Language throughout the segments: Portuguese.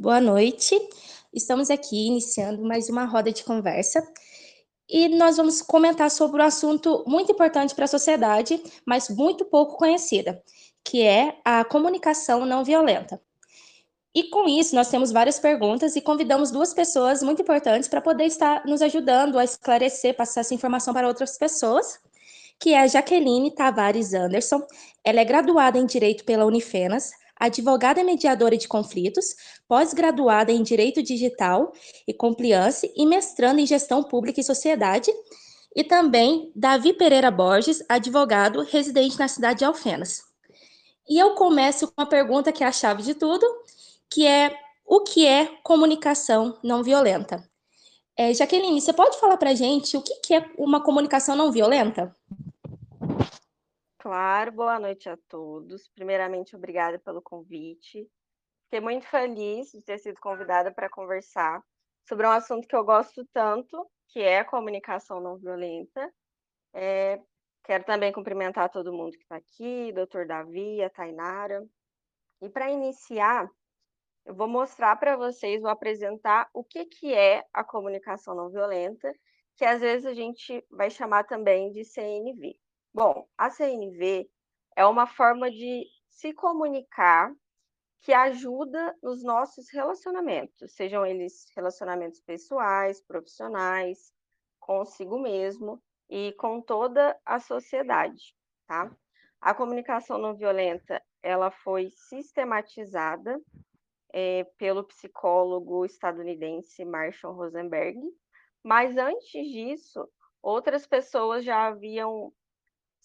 Boa noite. Estamos aqui iniciando mais uma roda de conversa e nós vamos comentar sobre um assunto muito importante para a sociedade, mas muito pouco conhecida, que é a comunicação não violenta. E com isso, nós temos várias perguntas e convidamos duas pessoas muito importantes para poder estar nos ajudando a esclarecer, passar essa informação para outras pessoas, que é a Jaqueline Tavares Anderson. Ela é graduada em Direito pela Unifenas, advogada mediadora de conflitos, pós-graduada em Direito Digital e Compliance e mestrando em Gestão Pública e Sociedade, e também Davi Pereira Borges, advogado residente na cidade de Alfenas. E eu começo com uma pergunta que é a chave de tudo, que é o que é comunicação não violenta? É, Jaqueline, você pode falar para a gente o que, que é uma comunicação não violenta? Claro, boa noite a todos. Primeiramente, obrigada pelo convite. Fiquei muito feliz de ter sido convidada para conversar sobre um assunto que eu gosto tanto, que é a comunicação não violenta. É, quero também cumprimentar todo mundo que está aqui, doutor Davi, a Tainara. E para iniciar, eu vou mostrar para vocês, vou apresentar o que, que é a comunicação não violenta, que às vezes a gente vai chamar também de CNV. Bom, a CNV é uma forma de se comunicar que ajuda nos nossos relacionamentos, sejam eles relacionamentos pessoais, profissionais, consigo mesmo e com toda a sociedade, tá? A comunicação não violenta, ela foi sistematizada é, pelo psicólogo estadunidense Marshall Rosenberg, mas antes disso, outras pessoas já haviam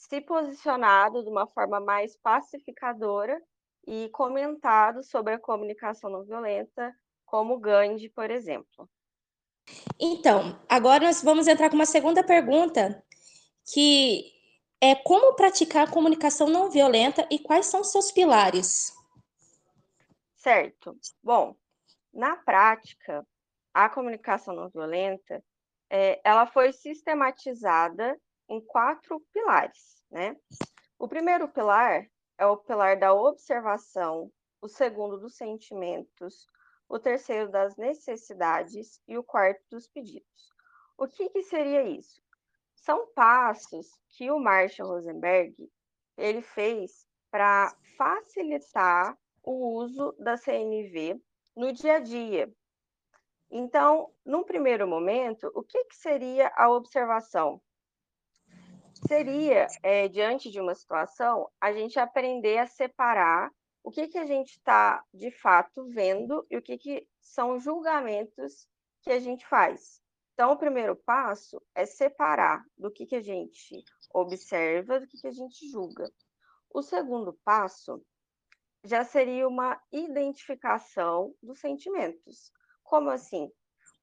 se posicionado de uma forma mais pacificadora e comentado sobre a comunicação não violenta, como Gandhi, por exemplo. Então, agora nós vamos entrar com uma segunda pergunta, que é como praticar a comunicação não violenta e quais são seus pilares? Certo. Bom, na prática, a comunicação não violenta, é, ela foi sistematizada em quatro pilares, né? O primeiro pilar é o pilar da observação, o segundo dos sentimentos, o terceiro das necessidades e o quarto dos pedidos. O que, que seria isso? São passos que o Marshall Rosenberg ele fez para facilitar o uso da CNV no dia a dia. Então, num primeiro momento, o que, que seria a observação? Seria, é, diante de uma situação, a gente aprender a separar o que, que a gente está, de fato, vendo e o que, que são julgamentos que a gente faz. Então, o primeiro passo é separar do que, que a gente observa do que, que a gente julga. O segundo passo já seria uma identificação dos sentimentos. Como assim?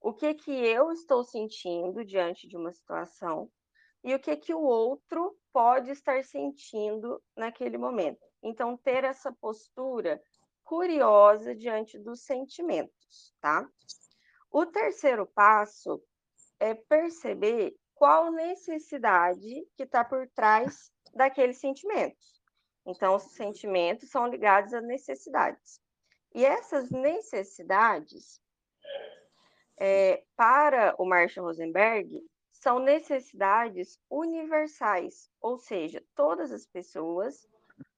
O que que eu estou sentindo diante de uma situação e o que que o outro pode estar sentindo naquele momento. Então ter essa postura curiosa diante dos sentimentos, tá? O terceiro passo é perceber qual necessidade que está por trás daqueles sentimentos. Então, os sentimentos são ligados a necessidades. E essas necessidades, é, para o Marshall Rosenberg, são necessidades universais, ou seja, todas as pessoas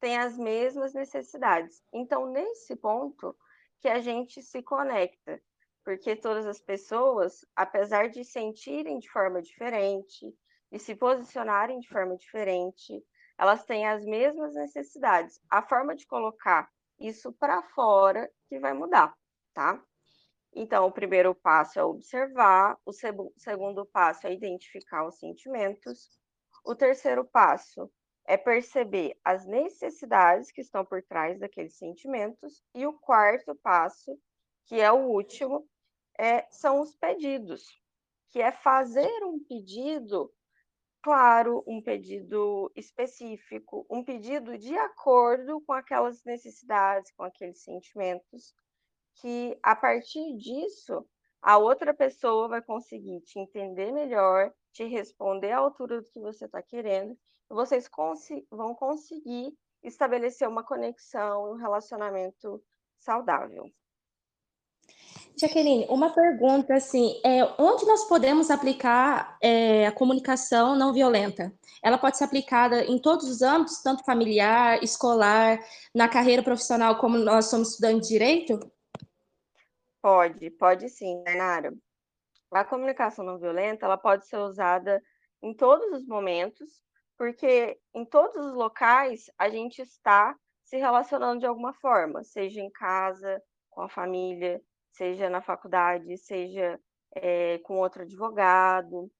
têm as mesmas necessidades. Então, nesse ponto que a gente se conecta, porque todas as pessoas, apesar de sentirem de forma diferente, e se posicionarem de forma diferente, elas têm as mesmas necessidades. A forma de colocar isso para fora que vai mudar, tá? Então, o primeiro passo é observar, o segundo passo é identificar os sentimentos, o terceiro passo é perceber as necessidades que estão por trás daqueles sentimentos, e o quarto passo, que é o último, é, são os pedidos, que é fazer um pedido claro, um pedido específico, um pedido de acordo com aquelas necessidades, com aqueles sentimentos, que a partir disso a outra pessoa vai conseguir te entender melhor, te responder à altura do que você está querendo, e vocês vão conseguir estabelecer uma conexão, um relacionamento saudável. Jaqueline, uma pergunta assim, é, onde nós podemos aplicar é, a comunicação não violenta? Ela pode ser aplicada em todos os âmbitos, tanto familiar, escolar, na carreira profissional, como nós somos estudantes de direito? Pode, pode sim, Bernardo. A comunicação não violenta, ela pode ser usada em todos os momentos, porque em todos os locais a gente está se relacionando de alguma forma, seja em casa, com a família, seja na faculdade, seja é, com outro advogado.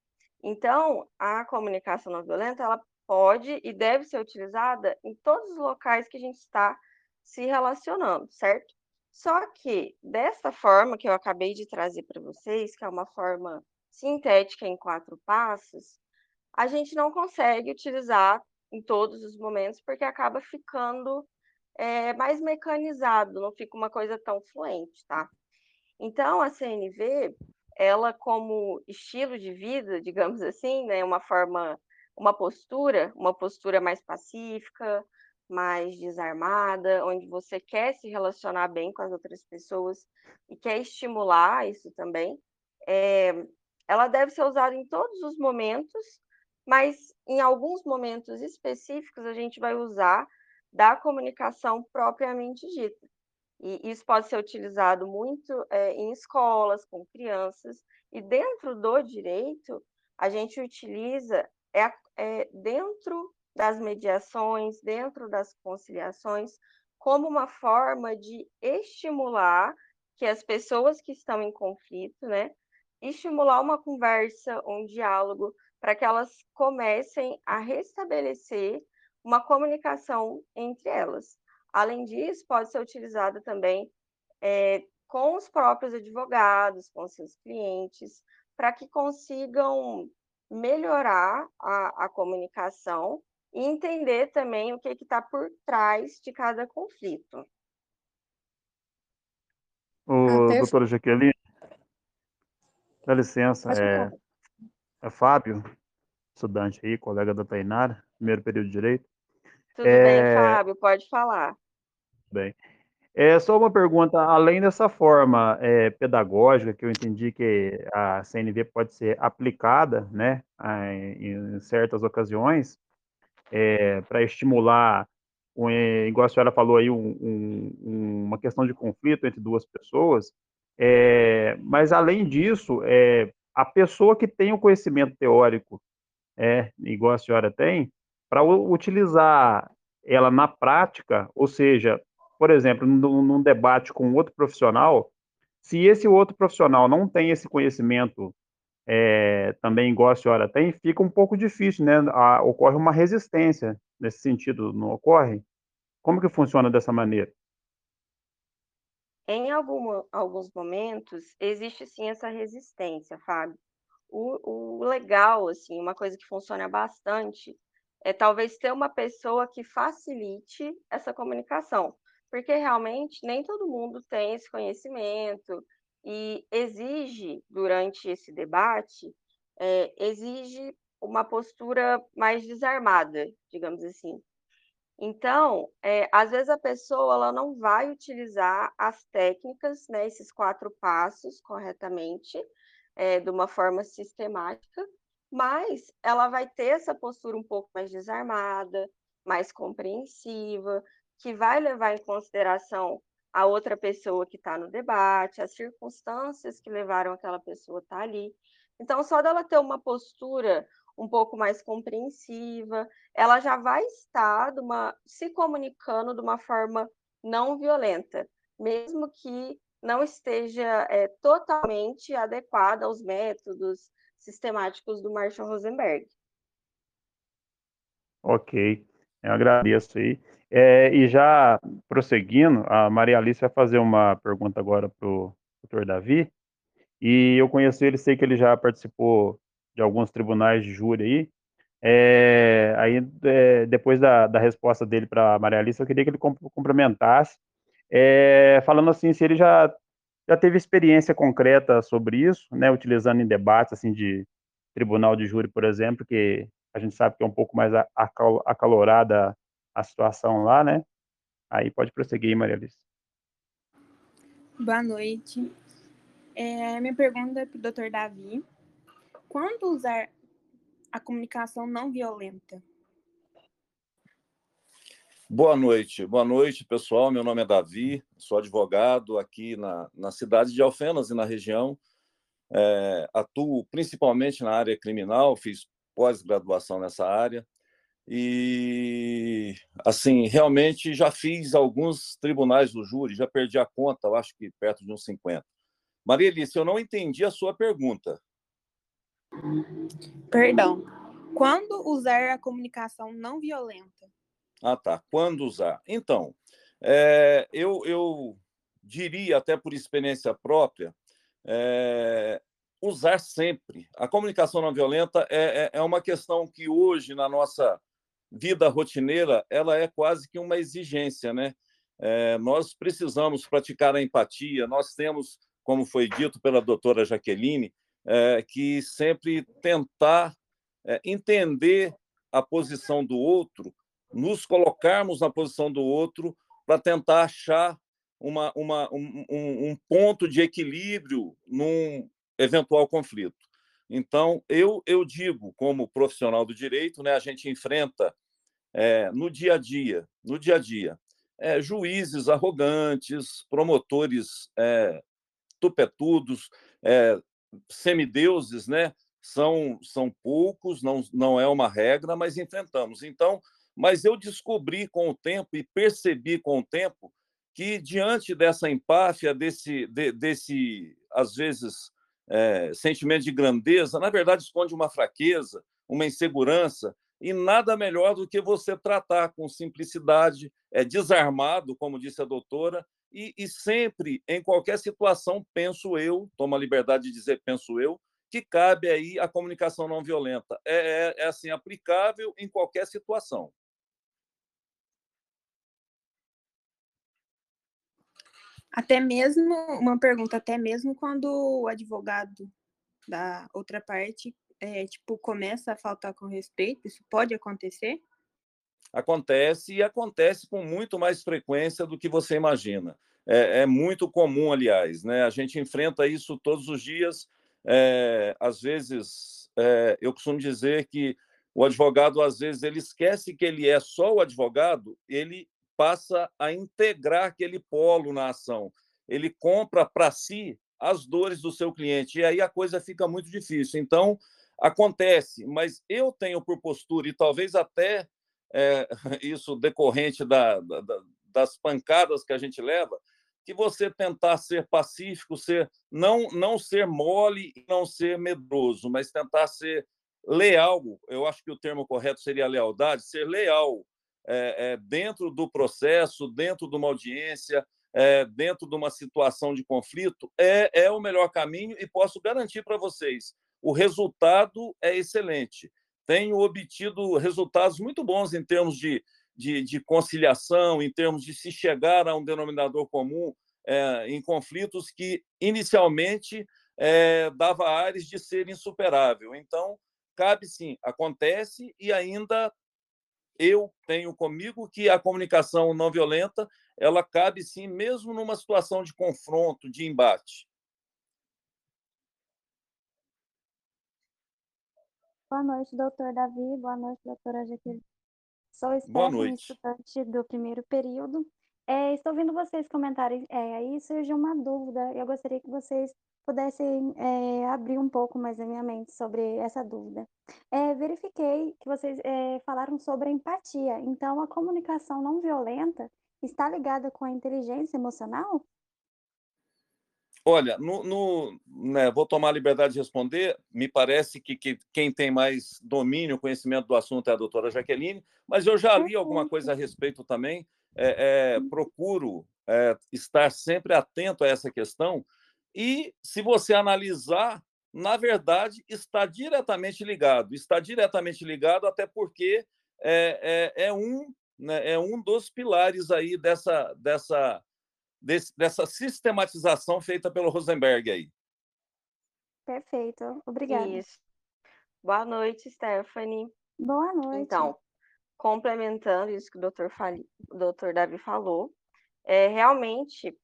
Então, a comunicação não violenta, ela pode e deve ser utilizada em todos os locais que a gente está se relacionando, certo? Só que, dessa forma que eu acabei de trazer para vocês, que é uma forma sintética em quatro passos, a gente não consegue utilizar em todos os momentos, porque acaba ficando é, mais mecanizado, não fica uma coisa tão fluente, tá? Então, a CNV, ela como estilo de vida, digamos assim, né, uma forma, uma postura, uma postura mais pacífica, mais desarmada, onde você quer se relacionar bem com as outras pessoas e quer estimular isso também, é, ela deve ser usada em todos os momentos, mas em alguns momentos específicos a gente vai usar da comunicação propriamente dita. E isso pode ser utilizado muito é, em escolas, com crianças, e dentro do direito, a gente utiliza é, é, dentro das mediações, dentro das conciliações, como uma forma de estimular que as pessoas que estão em conflito, né, estimular uma conversa, um diálogo, para que elas comecem a restabelecer uma comunicação entre elas. Além disso, pode ser utilizada também é, com os próprios advogados, com seus clientes, para que consigam melhorar a, a comunicação e entender também o que está por trás de cada conflito. O ah, doutora Jaqueline, dá licença, é, é Fábio, estudante aí, colega da Tainara, primeiro período de Direito. Tudo é... bem, Fábio, pode falar. Bem. É só uma pergunta, além dessa forma é, pedagógica, que eu entendi que a CNV pode ser aplicada né, em certas ocasiões, é, para estimular, um, igual a senhora falou aí, um, um, uma questão de conflito entre duas pessoas, é, mas além disso, é, a pessoa que tem o conhecimento teórico, é, igual a senhora tem, para utilizar ela na prática, ou seja, por exemplo, num, num, debate com outro profissional, se esse outro profissional não tem esse conhecimento é, também igual a senhora tem, fica um pouco difícil, né? A, ocorre uma resistência nesse sentido, não ocorre? Como que funciona dessa maneira? Em algum, alguns momentos, existe sim essa resistência, Fábio. O, o legal, assim, uma coisa que funciona bastante, é talvez ter uma pessoa que facilite essa comunicação porque realmente nem todo mundo tem esse conhecimento e exige, durante esse debate, é, exige uma postura mais desarmada, digamos assim. Então, é, às vezes a pessoa ela não vai utilizar as técnicas, né, esses quatro passos corretamente, é, de uma forma sistemática, mas ela vai ter essa postura um pouco mais desarmada, mais compreensiva, que vai levar em consideração a outra pessoa que está no debate, as circunstâncias que levaram aquela pessoa a estar tá ali. Então, só dela ter uma postura um pouco mais compreensiva, ela já vai estar uma, se comunicando de uma forma não violenta, mesmo que não esteja é, totalmente adequada aos métodos sistemáticos do Marshall Rosenberg. Ok, eu agradeço aí. É, e já prosseguindo, a Maria Alice vai fazer uma pergunta agora para o doutor Davi. E eu conheço ele, sei que ele já participou de alguns tribunais de júri aí. É, aí, é, depois da, da resposta dele para a Maria Alice, eu queria que ele complementasse, é, falando assim, se ele já, já teve experiência concreta sobre isso, né, utilizando em debates assim, de tribunal de júri, por exemplo, que a gente sabe que é um pouco mais acalorada a situação lá, né? Aí pode prosseguir, Maria Alice. Boa noite. É, minha pergunta é para o doutor Davi. Quando usar a comunicação não violenta? Boa noite, boa noite, pessoal. Meu nome é Davi, sou advogado aqui na, na cidade de Alfenas e na região. É, atuo principalmente na área criminal, fiz pós-graduação nessa área. E, assim, realmente já fiz alguns tribunais do júri, já perdi a conta, eu acho que perto de uns 50. Maria Alice, eu não entendi a sua pergunta. Perdão. Quando usar a comunicação não violenta? Ah, tá. Quando usar? Então, é, eu, eu diria, até por experiência própria, é, usar sempre. A comunicação não violenta é, é, é uma questão que hoje, na nossa vida rotineira, ela é quase que uma exigência, né? É, nós precisamos praticar a empatia, nós temos, como foi dito pela doutora Jaqueline, é, que sempre tentar é, entender a posição do outro, nos colocarmos na posição do outro para tentar achar uma, uma, um, um, ponto de equilíbrio num eventual conflito. Então, eu, eu digo, como profissional do direito, né, a gente enfrenta é, no dia a dia, no dia a dia, é, juízes arrogantes, promotores é, tupetudos, é, semideuses, né? São, são poucos, não, não é uma regra, mas enfrentamos. Então, mas eu descobri com o tempo e percebi com o tempo que diante dessa empáfia, desse, de, desse às vezes é, sentimento de grandeza, na verdade esconde uma fraqueza, uma insegurança e nada melhor do que você tratar com simplicidade, é desarmado, como disse a doutora, e, e, sempre, em qualquer situação, penso eu, tomo a liberdade de dizer penso eu, que cabe aí a comunicação não violenta. É, é, é assim, aplicável em qualquer situação. Até mesmo, uma pergunta, até mesmo quando o advogado da outra parte, é, tipo, começa a faltar com respeito, isso pode acontecer? Acontece e acontece com muito mais frequência do que você imagina. É, é muito comum, aliás, né? A gente enfrenta isso todos os dias. É, às vezes, é, eu costumo dizer que o advogado, às vezes, ele esquece que ele é só o advogado, ele passa a integrar aquele polo na ação. Ele compra para si as dores do seu cliente, e aí a coisa fica muito difícil. Então, acontece, mas eu tenho por postura, e talvez até é, isso decorrente da, da, das pancadas que a gente leva, que você tentar ser pacífico, ser não não ser mole e não ser medroso, mas tentar ser leal. Eu acho que o termo correto seria lealdade, ser leal é, é, dentro do processo, dentro de uma audiência, é, dentro de uma situação de conflito, é, é o melhor caminho e posso garantir para vocês, o resultado é excelente tenho obtido resultados muito bons em termos de, de, de conciliação, em termos de se chegar a um denominador comum é, em conflitos que inicialmente é, dava ares de ser insuperável. Então, cabe sim, acontece e ainda eu tenho comigo que a comunicação não violenta ela cabe sim mesmo numa situação de confronto, de embate. Boa noite, doutor Davi. Boa noite, doutora Jaqueline. Sou Stephanie, estudante do primeiro período. É, estou ouvindo vocês comentarem é, aí, surgiu uma dúvida. Eu gostaria que vocês pudessem é, abrir um pouco mais a minha mente sobre essa dúvida. É, verifiquei que vocês é, falaram sobre a empatia. Então, a comunicação não violenta está ligada com a inteligência emocional? Olha, no, no né, vou tomar a liberdade de responder. Me parece que, que, quem tem mais domínio, conhecimento do assunto é a doutora Jaqueline, mas eu já li alguma coisa a respeito também. É, é, procuro é, estar sempre atento a essa questão. E, se você analisar, na verdade, está diretamente ligado. Está diretamente ligado, até porque é, é, é um, né, é um dos pilares aí dessa, dessa desse, dessa sistematização feita pelo Rosenberg aí. Perfeito, obrigada. Isso. Boa noite, Stephanie. Boa noite. Então, complementando isso que o doutor, Fali, o doutor Davi falou, é, realmente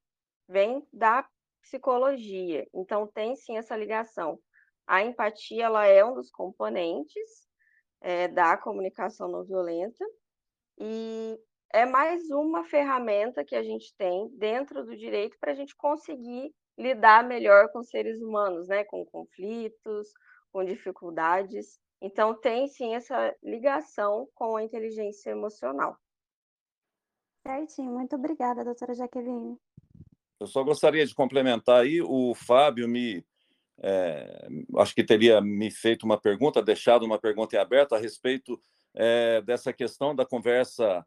vem da psicologia. Então, tem sim essa ligação. A empatia ela é um dos componentes é, da comunicação não violenta e é mais uma ferramenta que a gente tem dentro do direito para a gente conseguir lidar melhor com seres humanos, né? com conflitos, com dificuldades. Então, tem sim essa ligação com a inteligência emocional. Certinho, muito obrigada, doutora Jaqueline. Eu só gostaria de complementar aí, o Fábio me. É, acho que teria me feito uma pergunta, deixado uma pergunta em aberto a respeito é, dessa questão da conversa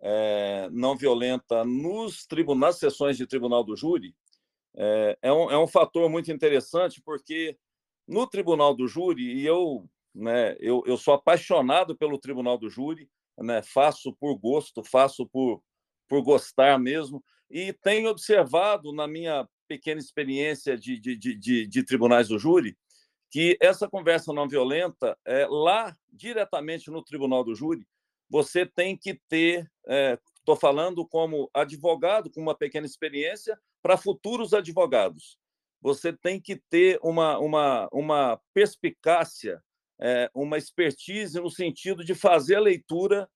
é, não violenta nos tribunais, sessões de tribunal do júri. É, é, um, é um fator muito interessante, porque no tribunal do júri, e eu, né, eu, eu sou apaixonado pelo tribunal do júri, né, faço por gosto, faço por, por gostar mesmo, e tenho observado na minha pequena experiência de, de, de, de, tribunais do júri que essa conversa não violenta, é, lá diretamente no tribunal do júri, você tem que ter, estou é, falando como advogado com uma pequena experiência, para futuros advogados. Você tem que ter uma, uma, uma perspicácia, é, uma expertise no sentido de fazer a leitura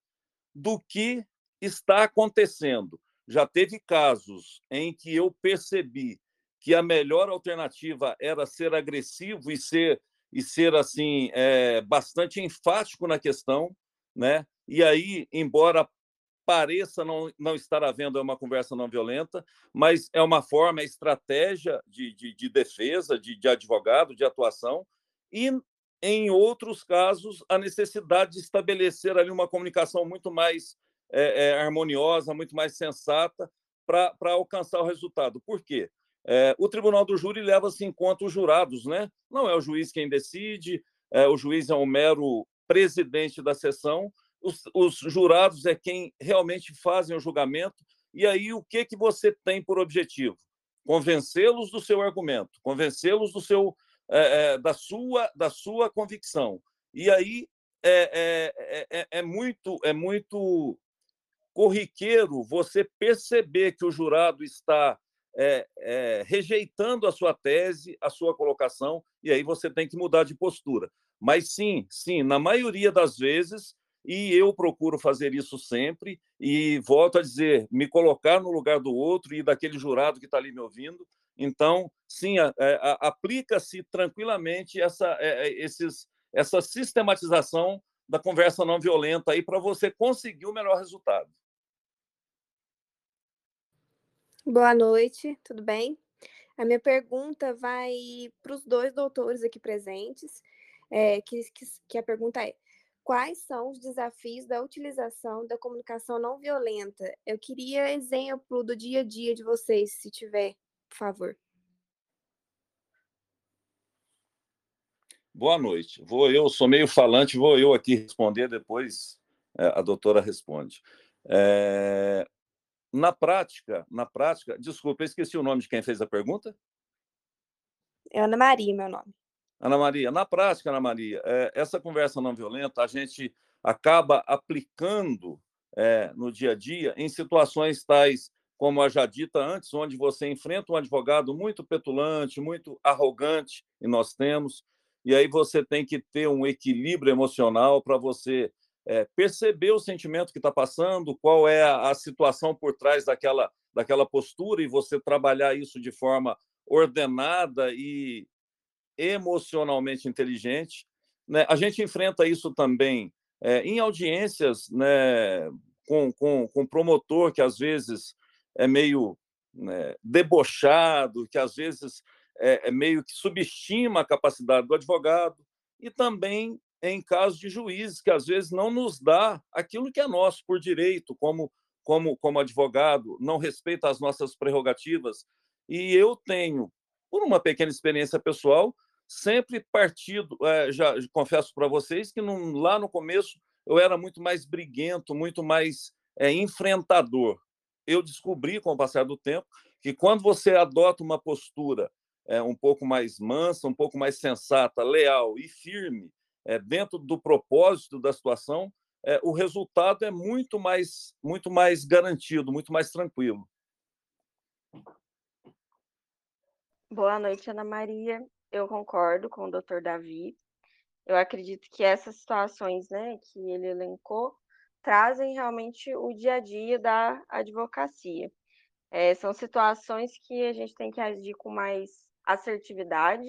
do que está acontecendo. Já teve casos em que eu percebi que a melhor alternativa era ser agressivo e ser e ser assim é, bastante enfático na questão, né? E aí, embora pareça não, não estar havendo uma conversa não violenta, mas é uma forma, é estratégia de, de, de defesa, de, de advogado, de atuação, e em outros casos a necessidade de estabelecer ali uma comunicação muito mais é, é, harmoniosa, muito mais sensata para alcançar o resultado. Por quê? É, o tribunal do júri leva-se em conta os jurados, né? Não é o juiz quem decide, é, o juiz é um mero presidente da sessão, os, os, jurados é quem realmente fazem o julgamento. E aí, o que, que você tem por objetivo? Convencê-los do seu argumento, convencê-los do seu, é, é, da, sua, da sua convicção. E aí é, é, é, é muito, é muito corriqueiro você perceber que o jurado está é, é, rejeitando a sua tese, a sua colocação, e aí você tem que mudar de postura. Mas sim, sim, na maioria das vezes, e eu procuro fazer isso sempre, e volto a dizer, me colocar no lugar do outro e daquele jurado que está ali me ouvindo. Então, sim, é, aplica-se tranquilamente essa, é, é, esses, essa sistematização da conversa não violenta aí para você conseguir o melhor resultado. Boa noite, tudo bem? A minha pergunta vai para os dois doutores aqui presentes, é, que, que, que, a pergunta é: quais são os desafios da utilização da comunicação não violenta? Eu queria exemplo do dia a dia de vocês, se tiver, por favor. Boa noite. Vou eu, sou meio falante, vou eu aqui responder, depois é, a doutora responde. É, na prática, na prática, desculpa, eu esqueci o nome de quem fez a pergunta. É Ana Maria, meu nome. Ana Maria, na prática, Ana Maria, é, essa conversa não violenta a gente acaba aplicando é, no dia a dia em situações tais como a já dita antes, onde você enfrenta um advogado muito petulante, muito arrogante, e nós temos, e aí você tem que ter um equilíbrio emocional para você é, perceber o sentimento que está passando, qual é a, a, situação por trás daquela, daquela postura e você trabalhar isso de forma ordenada e emocionalmente inteligente. Né? A gente enfrenta isso também é, em audiências né, com, com, com promotor que às vezes é meio né, debochado, que às vezes é, é meio que subestima a capacidade do advogado, e também em casos de juízes que às vezes não nos dá aquilo que é nosso por direito, como como como advogado, não respeita as nossas prerrogativas. E eu tenho, por uma pequena experiência pessoal, sempre partido, é, já confesso para vocês que lá no começo eu era muito mais briguento, muito mais é, enfrentador. Eu descobri com o passar do tempo que quando você adota uma postura é, um pouco mais mansa, um pouco mais sensata, leal e firme, é, dentro do propósito da situação, é, o resultado é muito mais, muito mais garantido, muito mais tranquilo. Boa noite, Ana Maria. Eu concordo com o doutor Davi. Eu acredito que essas situações né, que ele elencou trazem realmente o dia a dia da advocacia. É, são situações que a gente tem que agir com mais assertividade,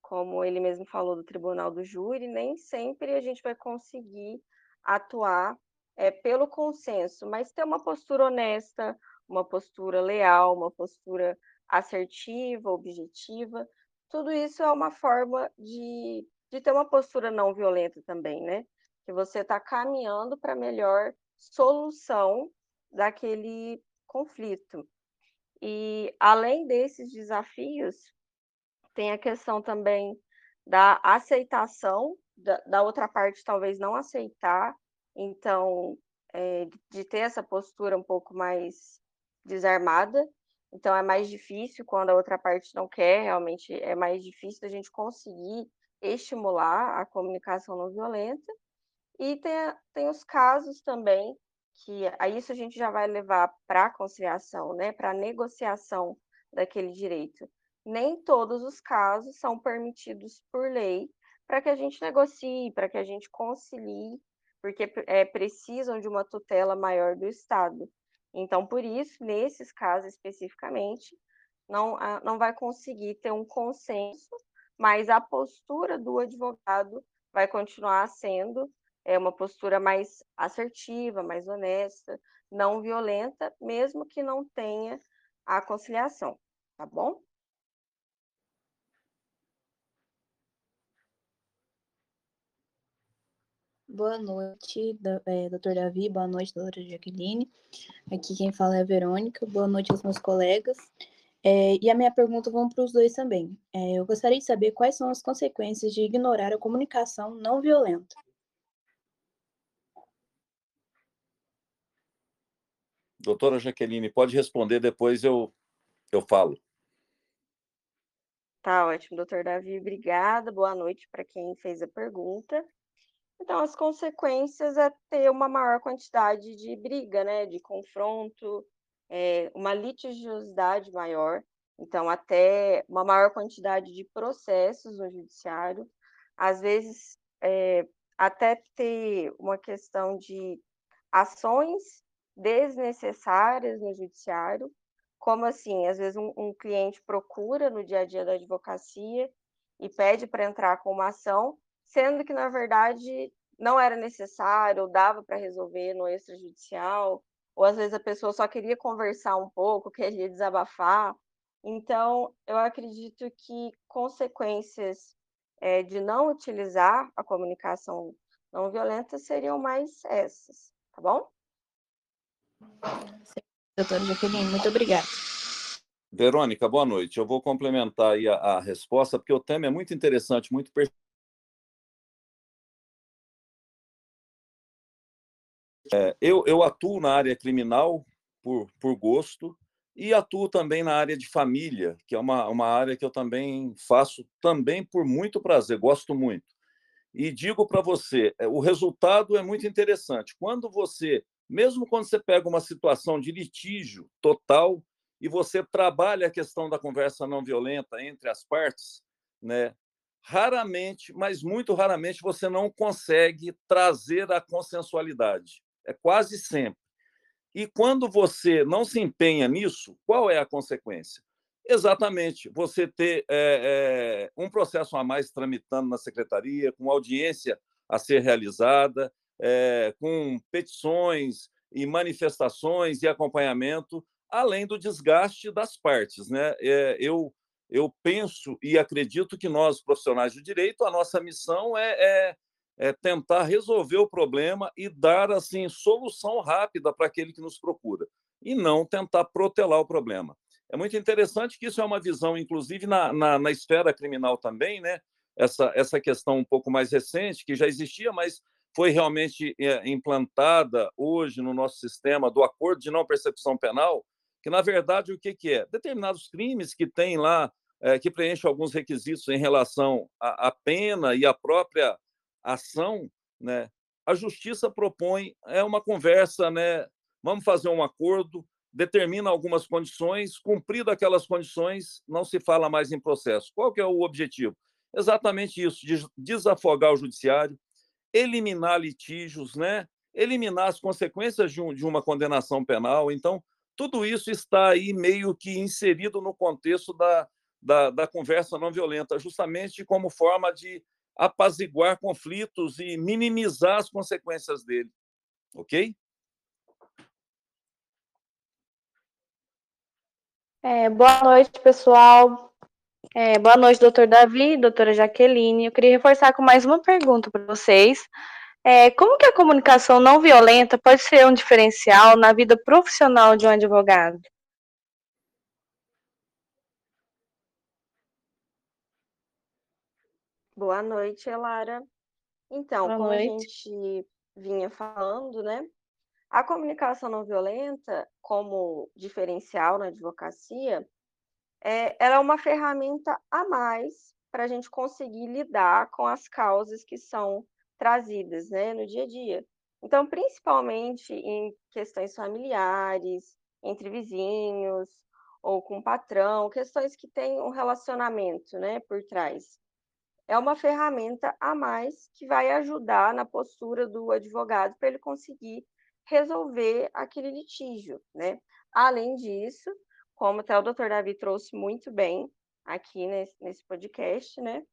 como ele mesmo falou do tribunal do júri, nem sempre a gente vai conseguir atuar é, pelo consenso, mas ter uma postura honesta, uma postura leal, uma postura assertiva, objetiva, tudo isso é uma forma de, de ter uma postura não violenta também, né? Que você está caminhando para melhor solução daquele conflito. E além desses desafios, tem a questão também da aceitação, da, da outra parte talvez não aceitar, então, é, de ter essa postura um pouco mais desarmada, então é mais difícil quando a outra parte não quer, realmente é mais difícil da gente conseguir estimular a comunicação não violenta. E tem, tem os casos também que a isso a gente já vai levar para a conciliação, né, para a negociação daquele direito. Nem todos os casos são permitidos por lei para que a gente negocie, para que a gente concilie, porque é, precisam de uma tutela maior do Estado. Então, por isso, nesses casos especificamente, não, não vai conseguir ter um consenso, mas a postura do advogado vai continuar sendo é, uma postura mais assertiva, mais honesta, não violenta, mesmo que não tenha a conciliação, tá bom? Boa noite, é, doutor Davi, boa noite, doutora Jaqueline. Aqui quem fala é a Verônica, boa noite aos meus colegas. É, e a minha pergunta vão para os dois também. É, eu gostaria de saber quais são as consequências de ignorar a comunicação não violenta. Doutora Jaqueline, pode responder, depois eu, eu falo. Tá ótimo, doutor Davi, obrigada. Boa noite para quem fez a pergunta. Então, as consequências é ter uma maior quantidade de briga, né, de confronto, é, uma litigiosidade maior, então, até uma maior quantidade de processos no judiciário, às vezes, é, até ter uma questão de ações desnecessárias no judiciário, como assim, às vezes um, um cliente procura no dia a dia da advocacia e pede para entrar com uma ação, sendo que, na verdade, não era necessário, ou dava para resolver no extrajudicial, ou às vezes a pessoa só queria conversar um pouco, queria desabafar. Então, eu acredito que consequências é, de não utilizar a comunicação não violenta seriam mais essas, tá bom? Doutora Jaqueline, muito obrigada. Verônica, boa noite. Eu vou complementar aí a, a resposta, porque o tema é muito interessante, muito É, eu, eu atuo na área criminal por, por gosto e atuo também na área de família, que é uma, uma área que eu também faço também por muito prazer, gosto muito. E digo para você, é, o resultado é muito interessante. Quando você, mesmo quando você pega uma situação de litígio total e você trabalha a questão da conversa não violenta entre as partes, né? Raramente, mas muito raramente, você não consegue trazer a consensualidade é quase sempre. E quando você não se empenha nisso, qual é a consequência? Exatamente, você ter é, é, um processo a mais tramitando na secretaria, com audiência a ser realizada, é, com petições e manifestações e acompanhamento, além do desgaste das partes. Né? eu, eu penso e acredito que nós, profissionais do direito, a nossa missão é, é tentar resolver o problema e dar assim solução rápida para aquele que nos procura e não tentar protelar o problema. É muito interessante que isso é uma visão, inclusive na, na, na esfera criminal também, né? Essa, essa questão um pouco mais recente, que já existia, mas foi realmente é, implantada hoje no nosso sistema do acordo de não percepção penal, que na verdade o que, que é? Determinados crimes que têm lá, é, que preenchem alguns requisitos em relação à pena e à própria ação, né, a justiça propõe é uma conversa, né, vamos fazer um acordo, determina algumas condições, cumprido aquelas condições, não se fala mais em processo. Qual que é o objetivo? Exatamente isso, de desafogar o judiciário, eliminar litígios, né? eliminar as consequências de, um, de uma condenação penal. Então, tudo isso está aí meio que inserido no contexto da, da, da conversa não violenta, justamente como forma de apaziguar conflitos e minimizar as consequências dele. Ok? É, boa noite, pessoal. É, boa noite, doutor Davi, doutora Jaqueline. Eu queria reforçar com mais uma pergunta para vocês. É, como que a comunicação não violenta pode ser um diferencial na vida profissional de um advogado? Boa noite, Elara. Então, Boa como noite. a gente vinha falando, né? A comunicação não violenta, como diferencial na advocacia, é, ela é uma ferramenta a mais para a gente conseguir lidar com as causas que são trazidas né, no dia a dia. Então, principalmente em questões familiares, entre vizinhos, ou com o patrão, questões que têm um relacionamento né, por trás. É uma ferramenta a mais que vai ajudar na postura do advogado para ele conseguir resolver aquele litígio. Né? Além disso, como até o doutor Davi trouxe muito bem aqui nesse, nesse podcast, né?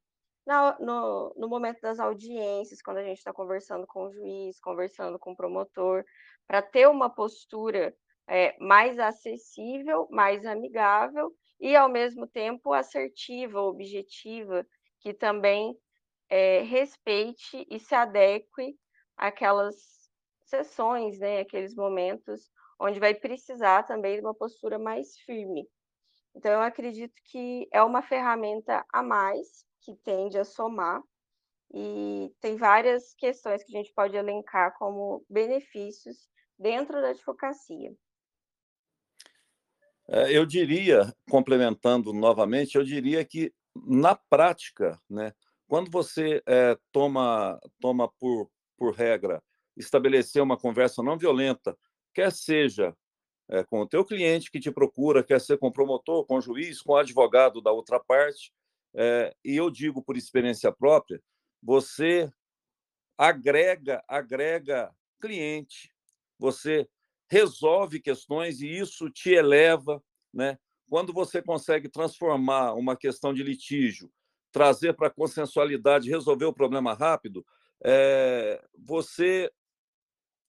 Na, no, no momento das audiências, quando a gente está conversando com o juiz, conversando com o promotor, para ter uma postura é, mais acessível, mais amigável e, ao mesmo tempo, assertiva, objetiva, que também é, respeite e se adeque àquelas sessões, né, aqueles momentos onde vai precisar também de uma postura mais firme. Então, eu acredito que é uma ferramenta a mais que tende a somar, e tem várias questões que a gente pode elencar como benefícios dentro da advocacia. É, eu diria, complementando novamente, eu diria que na prática, né, quando você é, toma, toma por, por regra estabelecer uma conversa não violenta, quer seja é, com o teu cliente que te procura, quer ser com o promotor, com o juiz, com o advogado da outra parte, é, e eu digo por experiência própria, você agrega, agrega cliente, você resolve questões e isso te eleva, né? Quando você consegue transformar uma questão de litígio, trazer para a consensualidade, resolver o problema rápido, é, você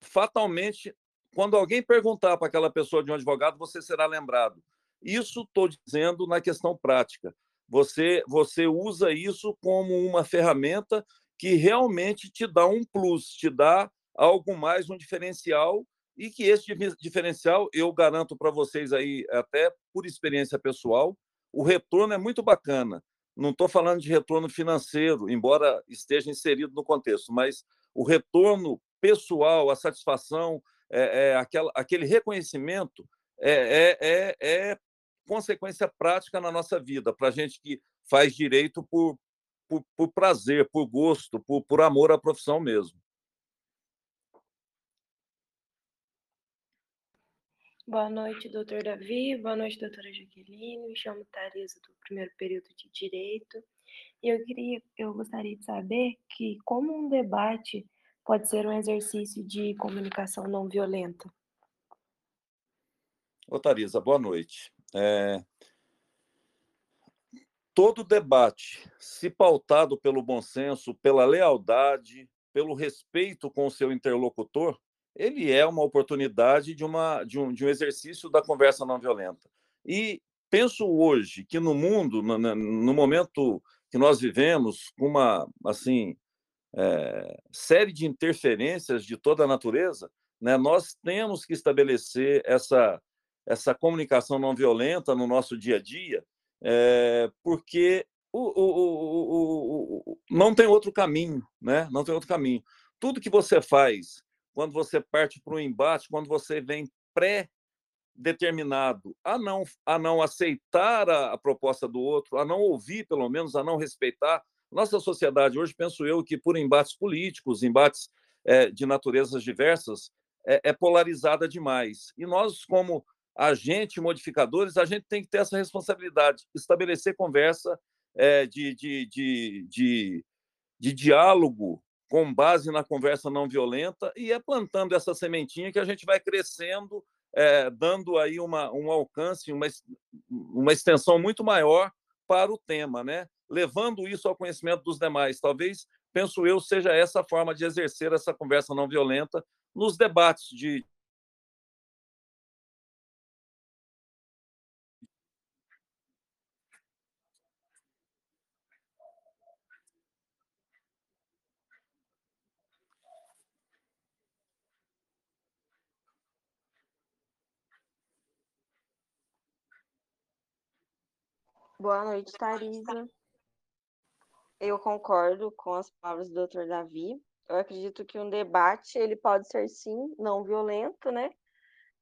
fatalmente, quando alguém perguntar para aquela pessoa de um advogado, você será lembrado. Isso estou dizendo na questão prática. Você, você usa isso como uma ferramenta que realmente te dá um plus, te dá algo mais, um diferencial, e que esse diferencial, eu garanto para vocês aí, até por experiência pessoal, o retorno é muito bacana. Não estou falando de retorno financeiro, embora esteja inserido no contexto, mas o retorno pessoal, a satisfação, é, é aquela, aquele reconhecimento é, é, é, é consequência prática na nossa vida, para gente que faz direito por, por, por prazer, por gosto, por, por amor à profissão mesmo. Boa noite, doutor Davi. Boa noite, doutora Jaqueline. Me chamo Theresa, do primeiro período de Direito. E eu, queria, eu gostaria de saber que como um debate pode ser um exercício de comunicação não violenta. Ô, Theresa, boa noite. É... Todo debate, se pautado pelo bom senso, pela lealdade, pelo respeito com o seu interlocutor, ele é uma oportunidade de, uma, de, um, de um exercício da conversa não violenta. E penso hoje que no mundo, no, no momento que nós vivemos, com uma assim é, série de interferências de toda a natureza, né, nós temos que estabelecer essa essa comunicação não violenta no nosso dia a dia, é, porque o, o, o, não tem outro caminho, né? Não tem outro caminho. Tudo que você faz quando você parte para um embate, quando você vem pré determinado a não a não aceitar a, a, proposta do outro, a não ouvir, pelo menos, a não respeitar. Nossa sociedade hoje, penso eu, que por embates políticos, embates é, de naturezas diversas, é, é, polarizada demais. E nós, como agente modificadores, a gente tem que ter essa responsabilidade, estabelecer conversa é, de, de, de, de, de diálogo com base na conversa não violenta e é plantando essa sementinha que a gente vai crescendo, é, dando aí uma, um alcance, uma, uma extensão muito maior para o tema, né? levando isso ao conhecimento dos demais. Talvez, penso eu, seja essa forma de exercer essa conversa não violenta nos debates de, Boa noite, Tarisa. Eu concordo com as palavras do Dr. Davi. Eu acredito que um debate ele pode ser sim não violento, né?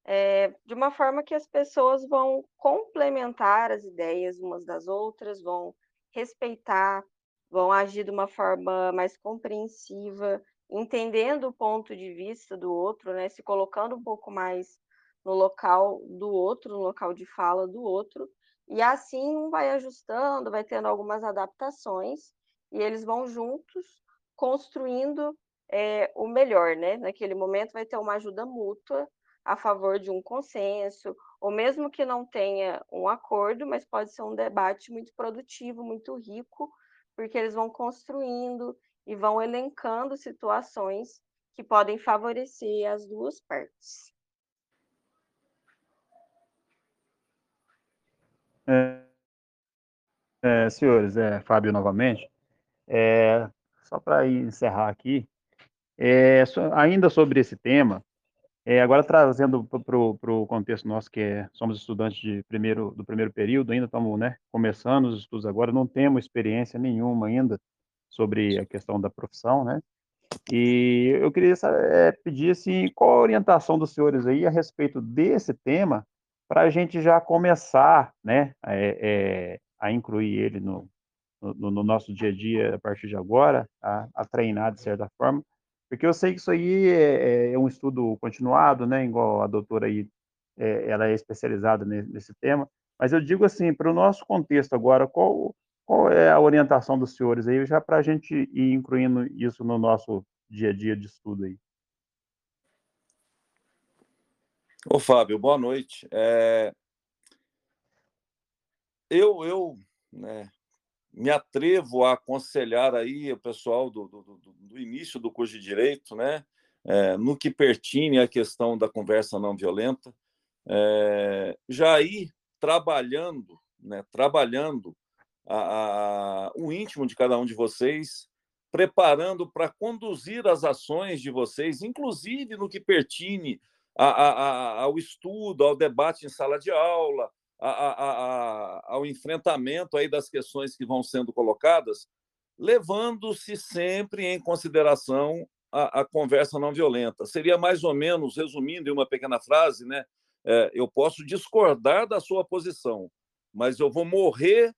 É, de uma forma que as pessoas vão complementar as ideias umas das outras, vão respeitar, vão agir de uma forma mais compreensiva, entendendo o ponto de vista do outro, né? Se colocando um pouco mais no local do outro, no local de fala do outro, e assim um vai ajustando, vai tendo algumas adaptações, e eles vão juntos construindo é, o melhor, né? Naquele momento vai ter uma ajuda mútua a favor de um consenso, ou mesmo que não tenha um acordo, mas pode ser um debate muito produtivo, muito rico, porque eles vão construindo e vão elencando situações que podem favorecer as duas partes. É, é, senhores, é, Fábio novamente, é, só para encerrar aqui, é, so, ainda sobre esse tema, é, agora trazendo para o contexto nosso, que é, somos estudantes de primeiro, do primeiro período, ainda estamos né, começando os estudos agora, não temos experiência nenhuma ainda sobre a questão da profissão, né? E eu queria é, pedir assim, qual a orientação dos senhores aí a respeito desse tema, para a gente já começar né, é, é, a incluir ele no, no, no, nosso dia a dia a partir de agora, a, a, treinar de certa forma, porque eu sei que isso aí é, é, é um estudo continuado, né, igual a doutora aí, é, ela é especializada nesse, tema, mas eu digo assim, para o nosso contexto agora, qual, qual é a orientação dos senhores aí, já para a gente ir incluindo isso no nosso dia a dia de estudo aí? Ô, Fábio, boa noite. É... Eu, eu né, me atrevo a aconselhar aí o pessoal do, do, do início do curso de Direito, né, é, no que pertine à questão da conversa não violenta, é, já ir trabalhando, né, trabalhando a, a, o íntimo de cada um de vocês, preparando para conduzir as ações de vocês, inclusive no que pertine a, a, ao estudo, ao debate em sala de aula, ao enfrentamento aí das questões que vão sendo colocadas, levando-se sempre em consideração a, a, conversa não violenta. Seria mais ou menos, resumindo em uma pequena frase, né? É, eu posso discordar da sua posição, mas eu vou morrer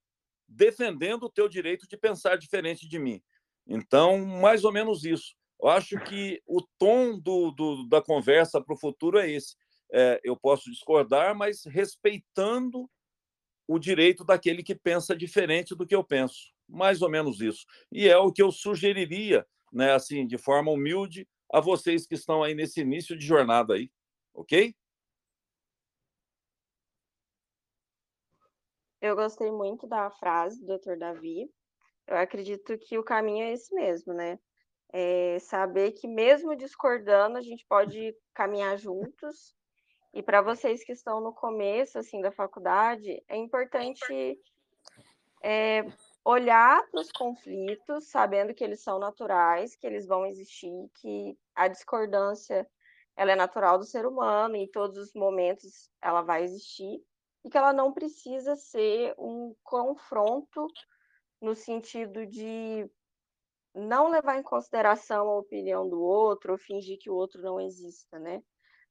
defendendo o teu direito de pensar diferente de mim. Então, mais ou menos isso. Eu acho que o tom do, do da conversa para o futuro é esse. É, eu posso discordar, mas respeitando o direito daquele que pensa diferente do que eu penso. Mais ou menos isso. E é o que eu sugeriria, né, assim, de forma humilde, a vocês que estão aí nesse início de jornada aí, ok? Eu gostei muito da frase do Dr. Davi. Eu acredito que o caminho é esse mesmo, né? É, saber que mesmo discordando, a gente pode caminhar juntos. E para vocês que estão no começo assim da faculdade, é importante é, olhar para os conflitos, sabendo que eles são naturais, que eles vão existir, que a discordância ela é natural do ser humano, em todos os momentos ela vai existir, e que ela não precisa ser um confronto no sentido de não levar em consideração a opinião do outro ou fingir que o outro não exista, né?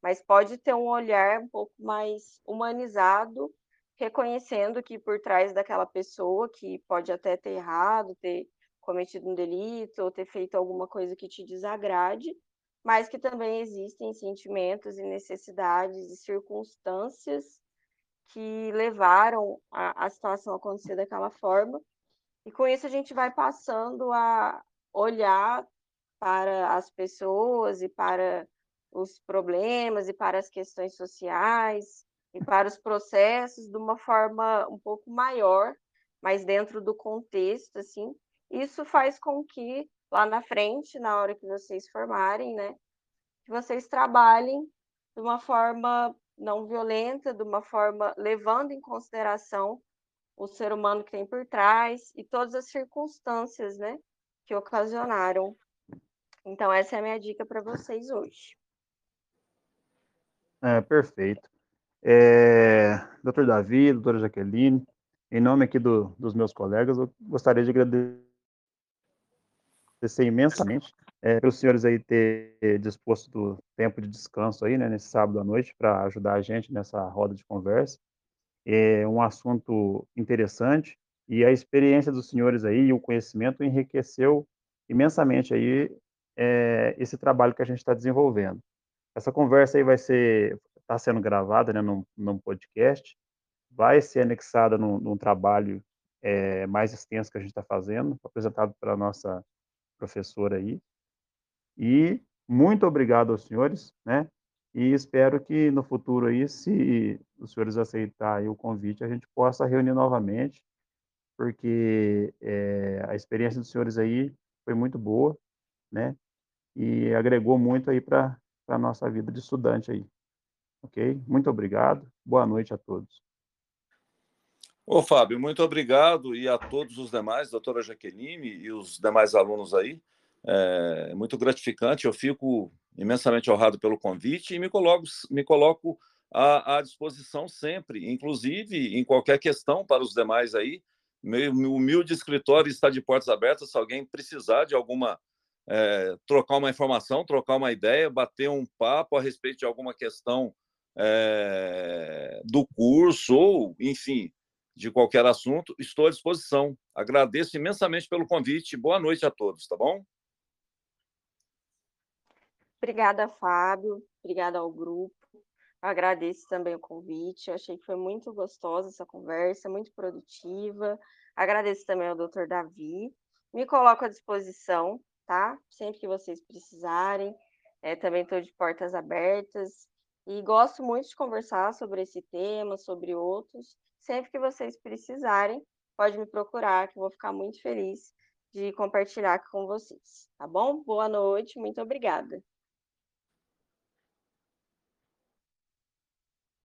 Mas pode ter um olhar um pouco mais humanizado, reconhecendo que por trás daquela pessoa que pode até ter errado, ter cometido um delito ou ter feito alguma coisa que te desagrade, mas que também existem sentimentos e necessidades e circunstâncias que levaram a, a situação a acontecer daquela forma. E com isso a gente vai passando a olhar para as pessoas e para os problemas e para as questões sociais e para os processos de uma forma um pouco maior, mas dentro do contexto, assim. Isso faz com que lá na frente, na hora que vocês formarem, né, que vocês trabalhem de uma forma não violenta, de uma forma levando em consideração o ser humano que tem por trás e todas as circunstâncias, né, que ocasionaram. Então essa é a minha dica para vocês hoje. É, perfeito. É, doutor Davi, doutora Jaqueline, em nome aqui do, dos meus colegas, eu gostaria de agradecer imensamente é, pelos senhores aí ter disposto do tempo de descanso aí, né, nesse sábado à noite, para ajudar a gente nessa roda de conversa. É um assunto interessante e a experiência dos senhores aí o conhecimento enriqueceu imensamente aí é, esse trabalho que a gente está desenvolvendo. Essa conversa aí vai ser, está sendo gravada, né, num, num podcast, vai ser anexada num, num trabalho é, mais extenso que a gente está fazendo, apresentado pela nossa professora aí. E muito obrigado aos senhores, né? E espero que no futuro aí, se os senhores aceitarem o convite, a gente possa reunir novamente, porque é, a experiência dos senhores aí foi muito boa, né? E agregou muito aí para a nossa vida de estudante aí. Ok? Muito obrigado. Boa noite a todos. Ô, Fábio, muito obrigado e a todos os demais, doutora Jaqueline e os demais alunos aí. É muito gratificante, eu fico imensamente honrado pelo convite e me coloco, me coloco à, à disposição sempre, inclusive em qualquer questão para os demais aí. Meu humilde escritório está de portas abertas, se alguém precisar de alguma, é, trocar uma informação, trocar uma ideia, bater um papo a respeito de alguma questão é, do curso ou, enfim, de qualquer assunto, estou à disposição. Agradeço imensamente pelo convite. Boa noite a todos, tá bom? Obrigada, Fábio. Obrigada ao grupo. Agradeço também o convite. Eu achei que foi muito gostosa essa conversa, muito produtiva. Agradeço também ao doutor Davi. Me coloco à disposição, tá? Sempre que vocês precisarem. É, também estou de portas abertas. E gosto muito de conversar sobre esse tema, sobre outros. Sempre que vocês precisarem, pode me procurar, que eu vou ficar muito feliz de compartilhar com vocês, tá bom? Boa noite, muito obrigada.